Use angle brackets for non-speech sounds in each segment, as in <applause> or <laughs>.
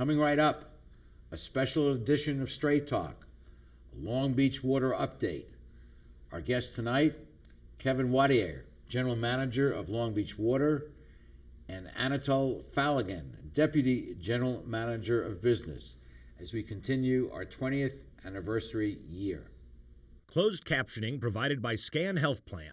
Coming right up, a special edition of Straight Talk, a Long Beach Water Update. Our guest tonight, Kevin Wattier, General Manager of Long Beach Water, and Anatole Falagan, Deputy General Manager of Business, as we continue our 20th anniversary year. Closed captioning provided by Scan Health Plan.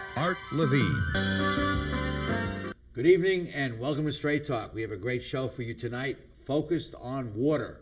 Art Levine. Good evening and welcome to Straight Talk. We have a great show for you tonight, focused on water.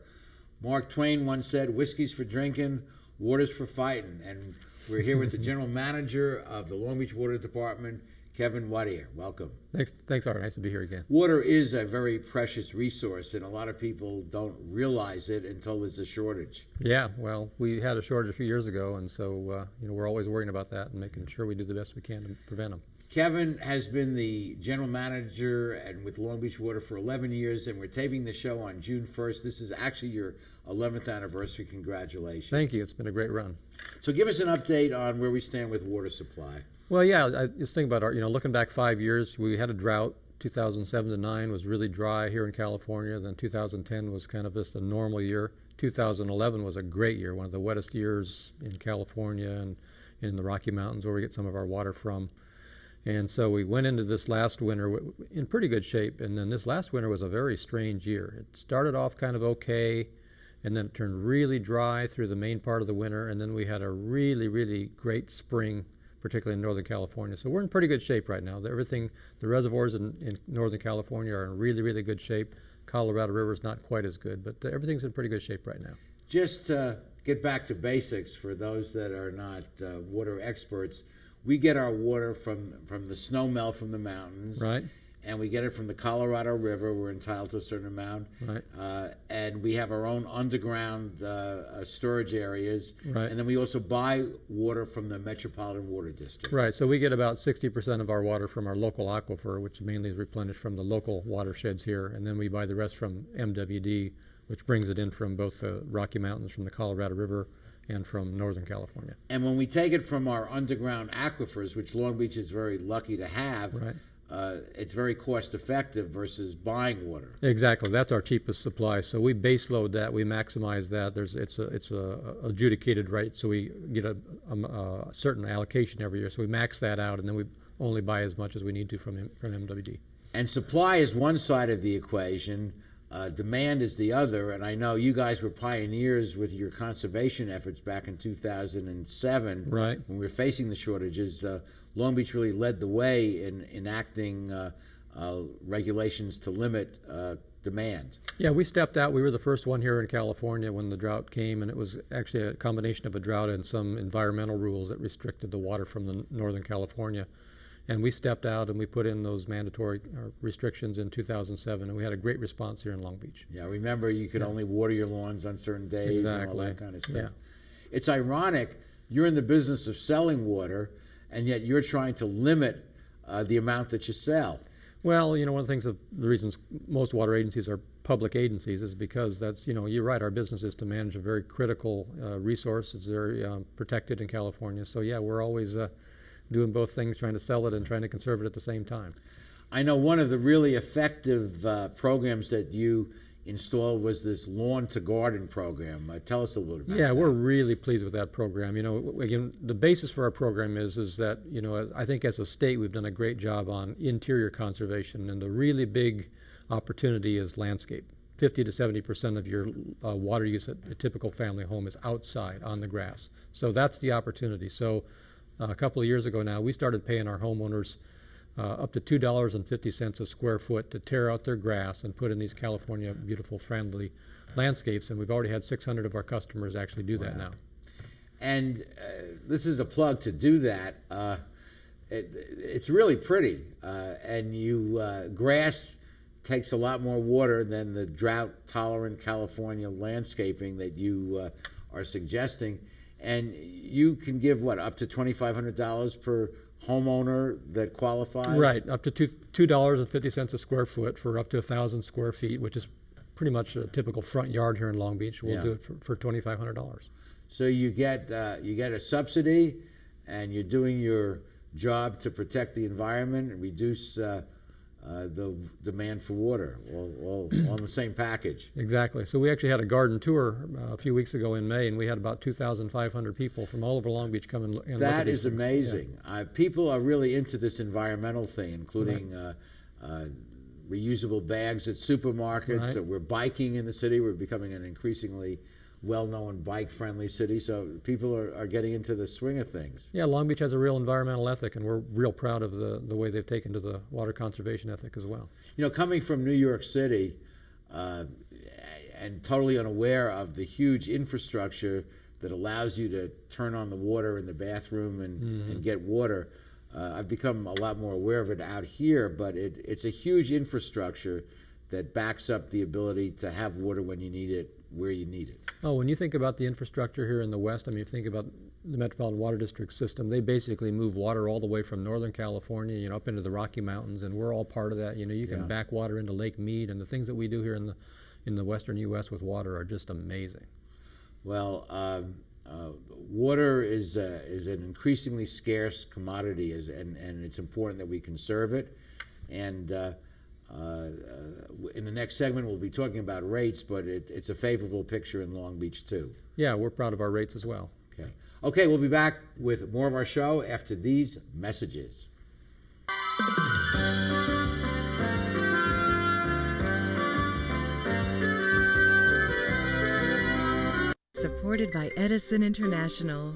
Mark Twain once said, "Whiskey's for drinking, water's for fighting." And we're here with the general manager of the Long Beach Water Department, Kevin Wattier. Welcome. Thanks, thanks, Art. Nice to be here again. Water is a very precious resource, and a lot of people don't realize it until there's a shortage. Yeah, well, we had a shortage a few years ago, and so uh, you know we're always worrying about that and making sure we do the best we can to prevent them. Kevin has been the general manager and with Long Beach Water for 11 years, and we're taping the show on June 1st. This is actually your 11th anniversary. Congratulations. Thank you. It's been a great run. So, give us an update on where we stand with water supply. Well, yeah, I was thinking about our, you know, looking back five years, we had a drought. 2007 to 9 was really dry here in California. Then 2010 was kind of just a normal year. 2011 was a great year, one of the wettest years in California and in the Rocky Mountains where we get some of our water from. And so we went into this last winter in pretty good shape. And then this last winter was a very strange year. It started off kind of okay, and then it turned really dry through the main part of the winter. And then we had a really, really great spring, particularly in Northern California. So we're in pretty good shape right now. Everything, the reservoirs in, in Northern California are in really, really good shape. Colorado River is not quite as good, but uh, everything's in pretty good shape right now. Just to get back to basics for those that are not uh, water experts, we get our water from, from the snow melt from the mountains. Right. And we get it from the Colorado River. We're entitled to a certain amount. Right. Uh, and we have our own underground uh, uh, storage areas. Right. And then we also buy water from the Metropolitan Water District. Right, so we get about 60% of our water from our local aquifer, which mainly is replenished from the local watersheds here, and then we buy the rest from MWD, which brings it in from both the Rocky Mountains, from the Colorado River, and from Northern California. And when we take it from our underground aquifers, which Long Beach is very lucky to have, Right. Uh, it's very cost effective versus buying water. Exactly, that's our cheapest supply. So we baseload that, we maximize that. There's it's a it's a adjudicated right, so we get a, um, a certain allocation every year. So we max that out, and then we only buy as much as we need to from from MWD. And supply is one side of the equation. Uh, demand is the other, and I know you guys were pioneers with your conservation efforts back in 2007. Right. When we were facing the shortages, uh, Long Beach really led the way in enacting uh, uh, regulations to limit uh, demand. Yeah, we stepped out. We were the first one here in California when the drought came, and it was actually a combination of a drought and some environmental rules that restricted the water from the northern California. And we stepped out and we put in those mandatory uh, restrictions in 2007, and we had a great response here in Long Beach. Yeah, remember you could only water your lawns on certain days and all that kind of stuff. Yeah. It's ironic you're in the business of selling water, and yet you're trying to limit uh, the amount that you sell. Well, you know, one of the things of the reasons most water agencies are public agencies is because that's, you know, you're right. Our business is to manage a very critical uh, resource. It's very um, protected in California. So yeah, we're always uh, doing both things, trying to sell it and trying to conserve it at the same time. I know one of the really effective uh, programs that you installed was this lawn to garden program. Uh, tell us a little bit about Yeah, that. we're really pleased with that program. You know, again, the basis for our program is is that you know, as, I think as a state we've done a great job on interior conservation, and the really big opportunity is landscape. Fifty to seventy percent of your uh, water use at a typical family home is outside on the grass. So that's the opportunity. So a couple of years ago now, we started paying our homeowners. Uh, up to two dollars and fifty cents a square foot to tear out their grass and put in these California beautiful, friendly landscapes, and we've already had 600 of our customers actually do that now. and uh, this is a plug to do that. Uh, it, it's really pretty, uh, and you uh, grass takes a lot more water than the drought-tolerant California landscaping that you uh, are suggesting, and you can give what up to twenty-five hundred dollars per homeowner that qualifies. Right, up to two two dollars and fifty cents a square foot for up to a thousand square feet, which is pretty much a typical front yard here in Long Beach. We'll Yeah. do it for, for twenty five hundred dollars. So you get uh, you get a subsidy, and you're doing your job to protect the environment and reduce uh, uh, the demand for water, all, all, in the same package. Exactly. So we actually had a garden tour uh, a few weeks ago in May, and we had about two thousand five hundred people from all over Long Beach come and, and look at That is amazing. Uh, people are really into this environmental thing, including uh, uh, reusable bags at supermarkets. Right. Uh, we're biking in the city. We're becoming an increasingly well-known bike-friendly city. So people are, are getting into the swing of things. Yeah, Long Beach has a real environmental ethic, and we're real proud of the, the way they've taken to the water conservation ethic as well. You know, coming from New York City uh, and totally unaware of the huge infrastructure that allows you to turn on the water in the bathroom and, and get water, uh, I've become a lot more aware of it out here. But it, it's a huge infrastructure that backs up the ability to have water when you need it, where you need it. Oh, when you think about the infrastructure here in the West, I mean, think about the Metropolitan Water District system, they basically move water all the way from Northern California, you know, up into the Rocky Mountains, and we're all part of that. You know, you can Yeah. back water into Lake Mead, and the things that we do here in the in the western U.S. with water are just amazing. Well, um, uh, water is uh, is an increasingly scarce commodity, is, and and it's important that we conserve it. And uh, Uh, uh, in the next segment, we'll be talking about rates, but it, it's a favorable picture in Long Beach too. Yeah, we're proud of our rates as well. Okay. Okay, we'll be back with more of our show after these messages. Supported by Edison International.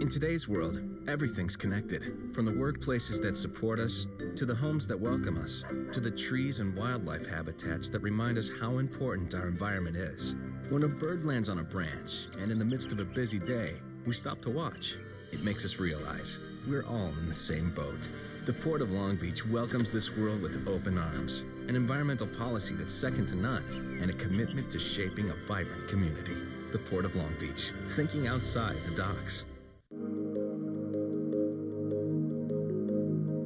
In today's world, everything's connected. From the workplaces that support us, to the homes that welcome us, to the trees and wildlife habitats that remind us how important our environment is. When a bird lands on a branch, and in the midst of a busy day, we stop to watch, it makes us realize we're all in the same boat. The Port of Long Beach welcomes this world with open arms, an environmental policy that's second to none, and a commitment to shaping a vibrant community. The Port of Long Beach, thinking outside the docks.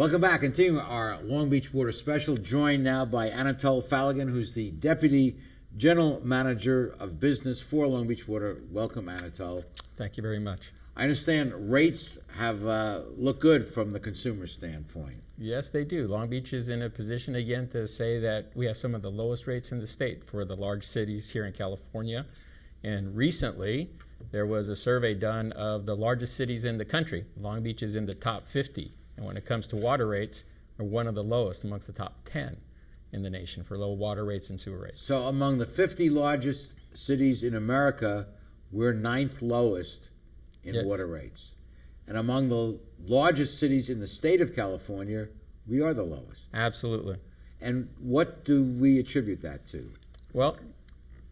Welcome back. Continuing our Long Beach Water Special, joined now by Anatole Falagan, who's the Deputy General Manager of Business for Long Beach Water. Welcome, Anatole. Thank you very much. I understand rates have uh, looked good from the consumer standpoint. Yes, they do. Long Beach is in a position again to say that we have some of the lowest rates in the state for the large cities here in California. And recently, there was a survey done of the largest cities in the country. Long Beach is in the top 50. And when it comes to water rates, we're one of the lowest amongst the top 10 in the nation for low water rates and sewer rates. So, among the 50 largest cities in America, we're ninth lowest in Yes. water rates. And among the largest cities in the state of California, we are the lowest. Absolutely. And what do we attribute that to? Well,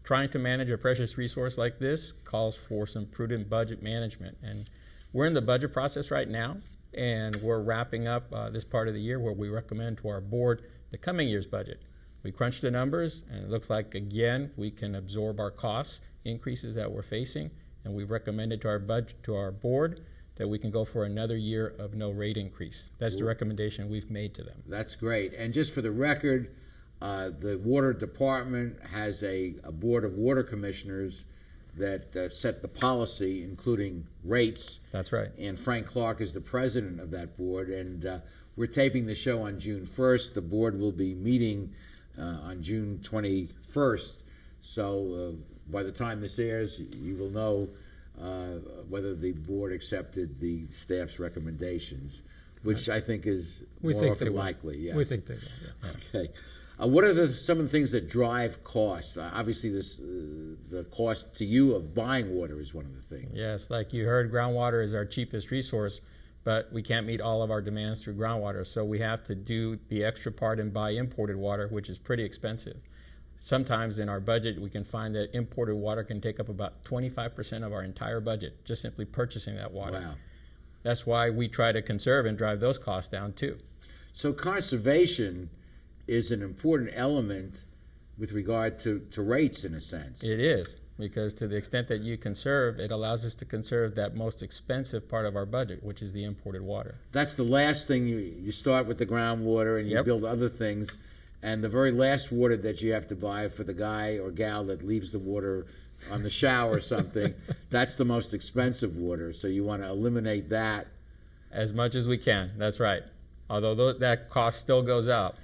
trying to manage a precious resource like this calls for some prudent budget management. And we're in the budget process right now, and we're wrapping up uh, this part of the year where we recommend to our board the coming year's budget. We crunched the numbers, and it looks like, again, we can absorb our costs increases that we're facing, and we recommended to our budget to our board that we can go for another year of no rate increase. That's the recommendation we've made to them. That's great. And just for the record, uh, the water department has a, a board of water commissioners that uh, set the policy, including rates. That's right. And Frank Clark is the president of that board. And uh, we're taping the show on June 1st. The board will be meeting uh, on June 21st. So uh, by the time this airs, you will know uh, whether the board accepted the staff's recommendations, which I think is We more think often likely. Yes. We think they will. Yeah. Okay. Uh, what are the, some of the things that drive costs? Uh, obviously, this uh, the cost to you of buying water is one of the things. Yes, like you heard, groundwater is our cheapest resource, but we can't meet all of our demands through groundwater. So we have to do the extra part and buy imported water, which is pretty expensive. Sometimes in our budget, we can find that imported water can take up about 25% of our entire budget, just simply purchasing that water. Wow. That's why we try to conserve and drive those costs down too. So conservation is an important element with regard to, to rates, in a sense. It is, because to the extent that you conserve, it allows us to conserve that most expensive part of our budget, which is the imported water. That's the last thing you you start with the groundwater and you Yep. build other things, and the very last water that you have to buy for the guy or gal that leaves the water on the shower or something, <laughs> that's the most expensive water. So you want to eliminate that. As much as we can, that's right. Although tho- that cost still goes up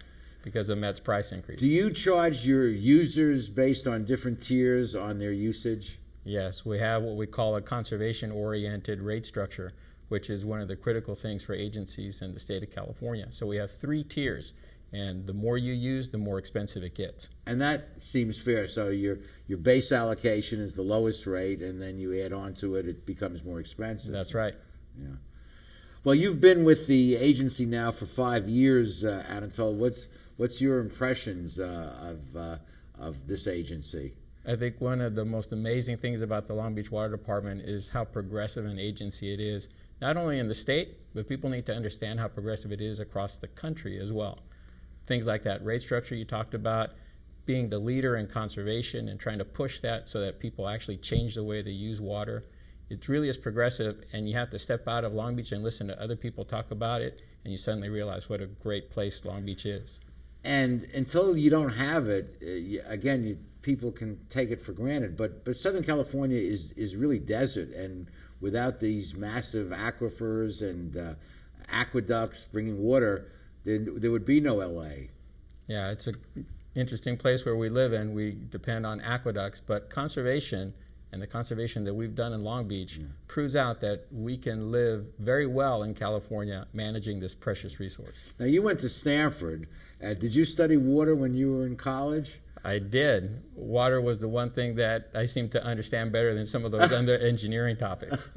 because of Met's price increase. Do you charge your users based on different tiers on their usage? Yes, we have what we call a conservation oriented rate structure, which is one of the critical things for agencies in the state of California. So we have three tiers, and the more you use, the more expensive it gets. And that seems fair. So your your base allocation is the lowest rate, and then you add on to it, it becomes more expensive. That's right. Yeah. Well, you've been with the agency now for five years, uh, Anatole. What's what's your impressions uh, of uh, of this agency? I think one of the most amazing things about the Long Beach Water Department is how progressive an agency it is, not only in the state, but people need to understand how progressive it is across the country as well. Things like that rate structure you talked about, being the leader in conservation and trying to push that so that people actually change the way they use water. It really is progressive, and you have to step out of Long Beach and listen to other people talk about it, and you suddenly realize what a great place Long Beach is. And until you don't have it, uh, again, you, people can take it for granted. But but Southern California is is really desert, and without these massive aquifers and uh, aqueducts bringing water, there, there would be no LA. Yeah, it's a interesting place where we live in. We depend on aqueducts, but conservation and the conservation that we've done in Long Beach proves out that we can live very well in California managing this precious resource. Now you went to Stanford, Uh, did you study water when you were in college? I did. Water was the one thing that I seemed to understand better than some of those <laughs> other engineering topics.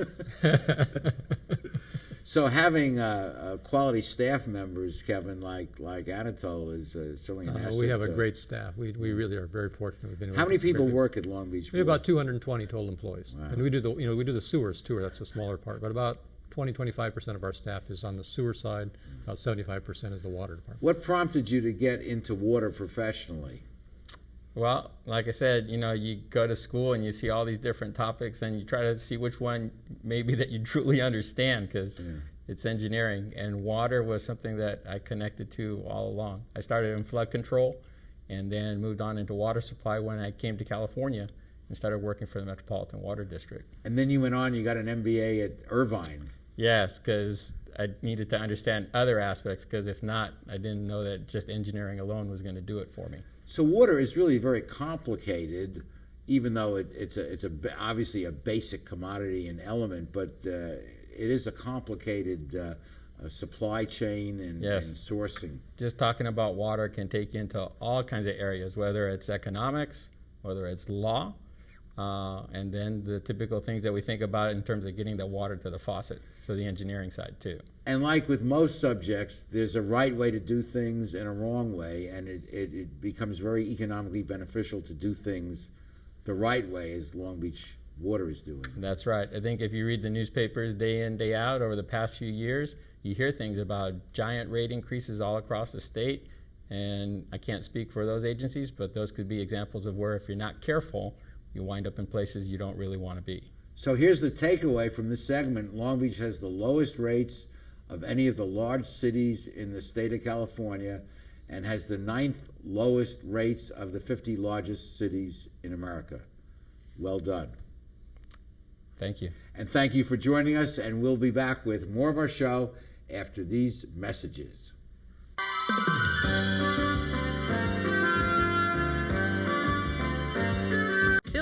<laughs> so having uh, uh, quality staff members, Kevin, like like Anatole, is uh, certainly an Uh, asset. we have a great staff. We, we really are very fortunate. We've been How many people work at Long Beach? We have about 220 total employees, Wow. and we do the you know we do the sewers too. That's the smaller part, but about 20 25 percent of our staff is on the sewer side. About 75 percent is the water department. What prompted you to get into water professionally? Well, like I said, you know, you go to school and you see all these different topics, and you try to see which one maybe <laughs> that you truly understand because it's engineering. And water was something that I connected to all along. I started in flood control, and then moved on into water supply when I came to California and started working for the Metropolitan Water District. And then you went on. You got an MBA at Irvine. Yes, because I needed to understand other aspects. Because if not, I didn't know that just engineering alone was going to do it for me. So water is really very complicated, even though it, it's a, it's a obviously a basic commodity and element, but uh, it is a complicated uh, uh, supply chain and, Yes. and sourcing. just talking about water can take you into all kinds of areas, whether it's economics, whether it's law, uh, and then the typical things that we think about in terms of getting the water to the faucet. So the engineering side too. And like with most subjects, there's a right way to do things and a wrong way, and it, it, it becomes very economically beneficial to do things the right way, as Long Beach Water is doing. That's right. I think if you read the newspapers day in, day out over the past few years, you hear things about giant rate increases all across the state. And I can't speak for those agencies, but those could be examples of where, if you're not careful, you wind up in places you don't really want to be. So here's the takeaway from this segment Long Beach has the lowest rates of any of the large cities in the state of California and has the ninth lowest rates of the 50 largest cities in America. Well done. Thank you. And thank you for joining us, and we'll be back with more of our show after these messages.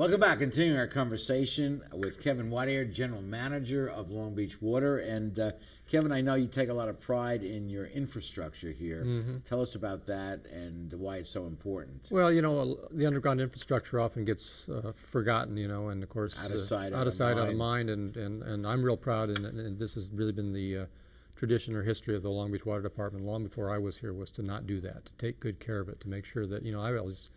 Welcome back. Continuing our conversation with Kevin Wattier, General Manager of Long Beach Water. And uh, Kevin, I know you take a lot of pride in your infrastructure here. Mhm. Tell us about that and why it's so important. Well, you know, the underground infrastructure often gets uh, forgotten, you know, and of course, Out of uh, sight, out out of sight, out mind. of mind, and, and, and I'm real proud, and, and this has really been the uh, tradition or history of the Long Beach Water Department long before I was here was to not do that, to take good care of it, to make sure that, you know, I always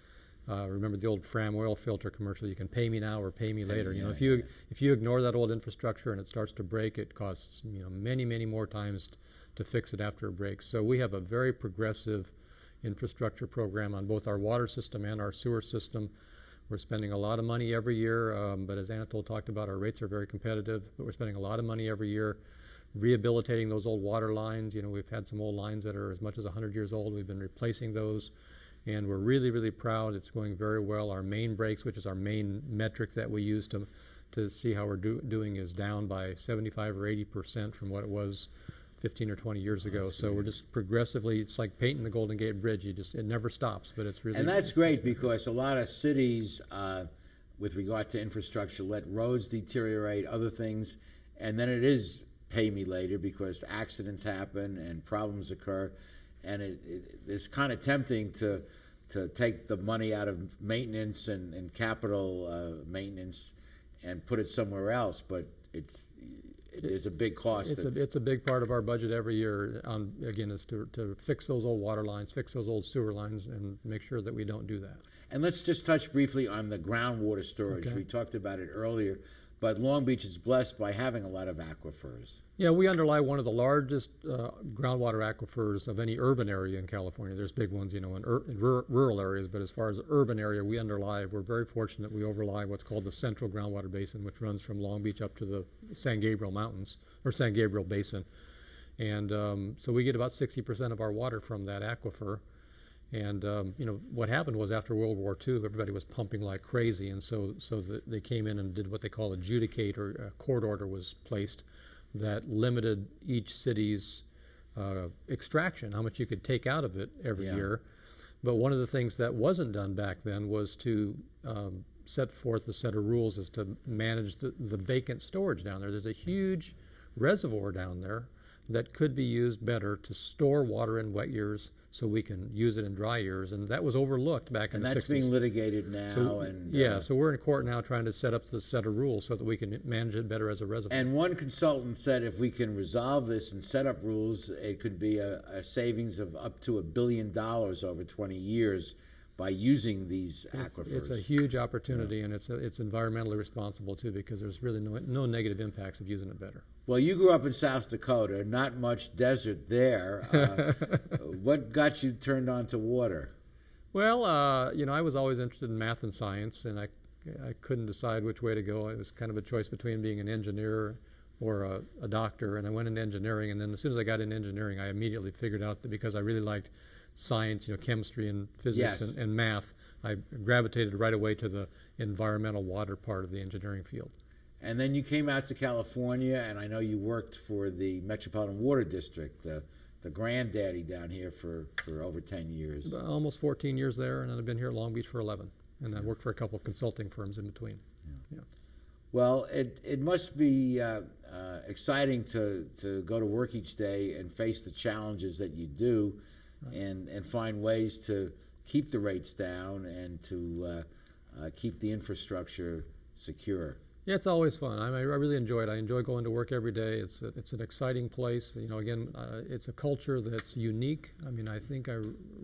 uh, remember the old Fram oil filter commercial. You can pay me now or pay me later. You know, yeah, if you if you ignore that old infrastructure and it starts to break, it costs you know many many more times t- to fix it after it breaks. So we have a very progressive infrastructure program on both our water system and our sewer system. We're spending a lot of money every year, um, but as Anatole talked about, our rates are very competitive. But we're spending a lot of money every year rehabilitating those old water lines. You know, we've had some old lines that are as much as 100 years old. We've been replacing those, and we're really, really proud. It's going very well. Our main breaks, which is our main metric that we use to to see how we're do, doing, is down by 75 or 80 percent from what it was 15 or 20 years ago. So we're just progressively. It's like painting the Golden Gate Bridge. You just it never stops, but it's really And that's great because a lot of cities, uh, with regard to infrastructure, let roads deteriorate, other things, and then it is pay me later because accidents happen and problems occur, and it, it, it's kind of tempting to to take the money out of maintenance and, and capital uh, maintenance and put it somewhere else, but it's it, there's a big cost. It's a, it's a big part of our budget every year. On again, is to, to fix those old water lines, fix those old sewer lines, and make sure that we don't do that. And let's just touch briefly on the groundwater storage. Okay. We talked about it earlier, but Long Beach is blessed by having a lot of aquifers. Yeah, we underlie one of the largest uh, groundwater aquifers of any urban area in California. There's big ones, you know, in, ur- in rur- rural areas, but as far as urban area, we underlie. We're very fortunate. We overlie what's called the Central Groundwater Basin, which runs from Long Beach up to the San Gabriel Mountains or San Gabriel Basin, and um, so we get about 60% of our water from that aquifer. And um, you know what happened was after World War II, everybody was pumping like crazy, and so so the, they came in and did what they call adjudicate or a court order was placed that limited each city's uh, extraction, how much you could take out of it every Yeah. year. But one of the things that wasn't done back then was to um, set forth a set of rules as to manage the, the vacant storage down there. There's a huge reservoir down there that could be used better to store water in wet years so we can use it in dry years. And that was overlooked back in And the that's 60s. being litigated now. So, and yeah, uh, so we're in court now trying to set up the set of rules so that we can manage it better as a reservoir. And one consultant said if we can resolve this and set up rules, it could be a, a savings of up to a billion dollars over 20 years by using these It's, aquifers. it's a huge opportunity, and it's a, it's environmentally responsible too, because there's really no no negative impacts of using it better. well, you grew up in South Dakota, not much desert there. Uh, <laughs> what got you turned on to water? Well, uh, you know, I was always interested in math and science, and I I couldn't decide which way to go. It was kind of a choice between being an engineer or a, a doctor, and I went into engineering. And then as soon as I got into engineering, I immediately figured out that because I really liked science, you know, chemistry and physics Yes. and, and math, I gravitated right away to the environmental water part of the engineering field. And then you came out to California, and I know you worked for the Metropolitan Water District, uh, the granddaddy down here for, for over 10 years. Almost 14 years there, and then I've been here at Long Beach for 11, and I worked for a couple of consulting firms in between. Yeah. Well, it, it must be uh, uh, exciting to, to go to work each day and face the challenges that you do and, and find ways to keep the rates down and to uh, uh, keep the infrastructure secure. Yeah, it's always fun. I, I really enjoy it. I enjoy going to work every day. It's a, it's an exciting place. You know, again, uh, it's a culture that's unique. I mean, I think I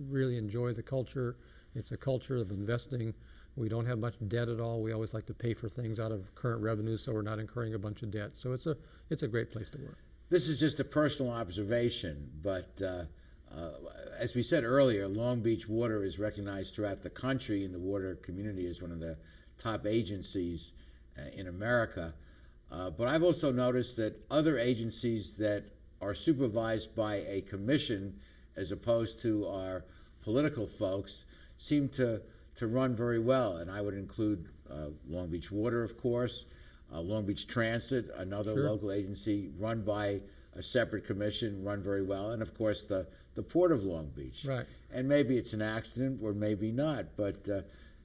really enjoy the culture. It's a culture of investing. We don't have much debt at all. We always like to pay for things out of current revenues, so we're not incurring a bunch of debt. So it's a it's a great place to work. This is just a personal observation, but uh, uh, as we said earlier, Long Beach Water is recognized throughout the country in the water community as one of the top agencies uh, in America. Uh, but I've also noticed that other agencies that are supervised by a commission as opposed to our political folks seem to, to run very well. And I would include uh, Long Beach Water, of course, uh, Long Beach Transit, another Sure. local agency run by a separate commission, run very well, and of course the, the Port of Long Beach. Right. And maybe it's an accident or maybe not, but uh,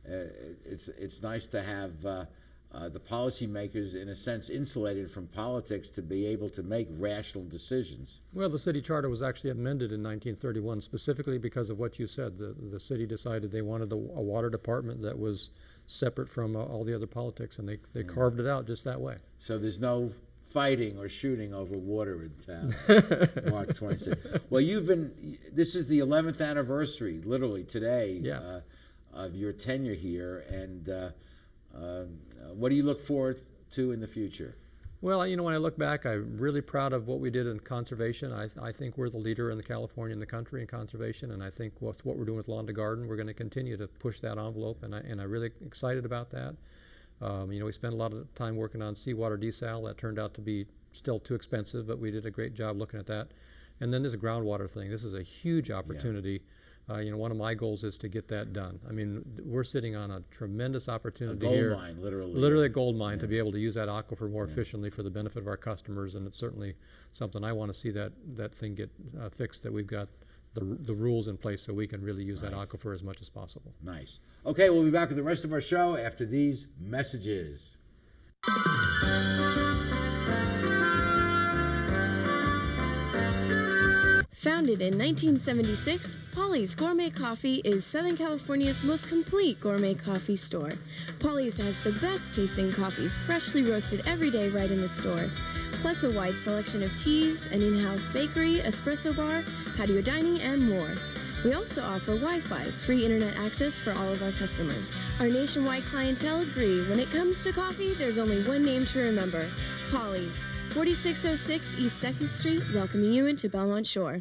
uh, it's, it's nice to have uh, uh, the policymakers, in a sense, insulated from politics to be able to make rational decisions. Well, the city charter was actually amended in 1931 specifically because of what you said. The, the city decided they wanted a, a water department that was separate from uh, all the other politics, and they, they Mm. carved it out just that way. So there's no fighting or shooting over water in town. <laughs> Mark 26. Well, you've been, this is the 11th anniversary, literally today, Yeah. uh, of your tenure here. And uh, uh, what do you look forward to in the future? Well, you know, when I look back, I'm really proud of what we did in conservation. I, I think we're the leader in the California in the country in conservation, and I think with what we're doing with lawn to garden, we're going to continue to push that envelope, and I and I'm really excited about that. Um, you know, we spent a lot of time working on seawater desal. That turned out to be still too expensive, but we did a great job looking at that. And then there's a groundwater thing. This is a huge opportunity. Uh, you know, one of my goals is to get that done. I mean, we're sitting on a tremendous opportunity gold here. mine, literally. Literally a gold mine to be able to use that aquifer more efficiently for the benefit of our customers, and it's certainly something I want to see that that thing get uh, fixed. That we've got the the rules in place so we can really use that aquifer as much as possible. Nice. Okay, we'll be back with the rest of our show after these messages. Founded in 1976, Polly's Gourmet Coffee is Southern California's most complete gourmet coffee store. Polly's has the best tasting coffee, freshly roasted every day right in the store, plus a wide selection of teas, an in house bakery, espresso bar, patio dining, and more. We also offer Wi Fi, free internet access for all of our customers. Our nationwide clientele agree when it comes to coffee, there's only one name to remember Polly's. 4606 East 2nd Street, welcoming you into Belmont Shore.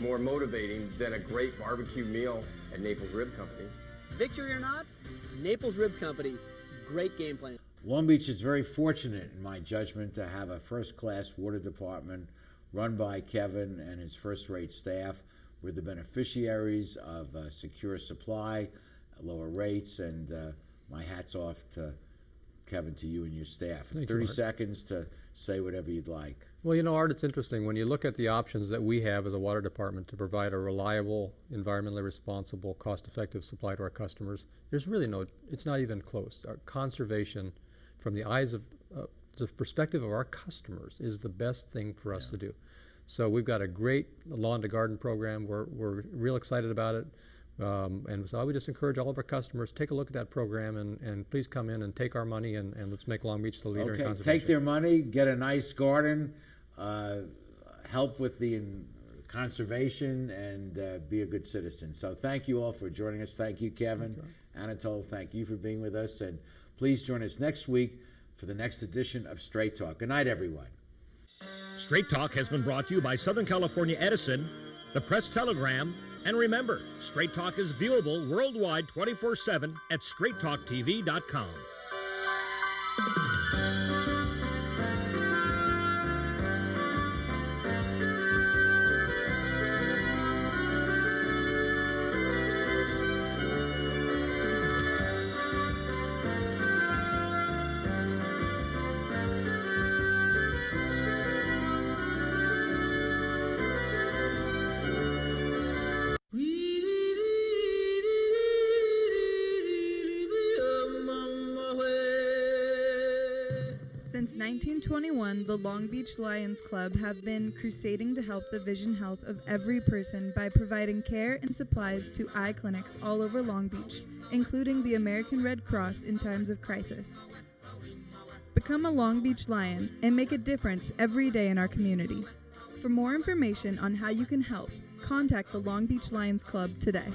more motivating than a great barbecue meal at Naples Rib Company. Victory or not, Naples Rib Company, great game plan. Long Beach is very fortunate, in my judgment, to have a first class water department run by Kevin and his first rate staff. We're the beneficiaries of uh, secure supply, lower rates, and uh, my hat's off to Kevin, to you and your staff. Thank 30 Art. seconds to say whatever you'd like. Well, you know, Art, it's interesting when you look at the options that we have as a water department to provide a reliable, environmentally responsible, cost-effective supply to our customers. There's really no, it's not even close. Our conservation, from the eyes of uh, the perspective of our customers, is the best thing for us to do. So we've got a great lawn to garden program. We're we're real excited about it. Um, and so I would just encourage all of our customers take a look at that program and, and please come in and take our money and, and let's make Long Beach the leader in Okay, conservation. take their money, get a nice garden, uh, help with the conservation, and uh, be a good citizen. So thank you all for joining us. Thank you, Kevin. Anatole, thank you for being with us. And please join us next week for the next edition of Straight Talk. Good night, everyone. Straight Talk has been brought to you by Southern California Edison, the Press Telegram, and remember, Straight Talk is viewable worldwide 24 7 at straighttalktv.com. Since 1921, the Long Beach Lions Club have been crusading to help the vision health of every person by providing care and supplies to eye clinics all over Long Beach, including the American Red Cross in times of crisis. Become a Long Beach Lion and make a difference every day in our community. For more information on how you can help, contact the Long Beach Lions Club today.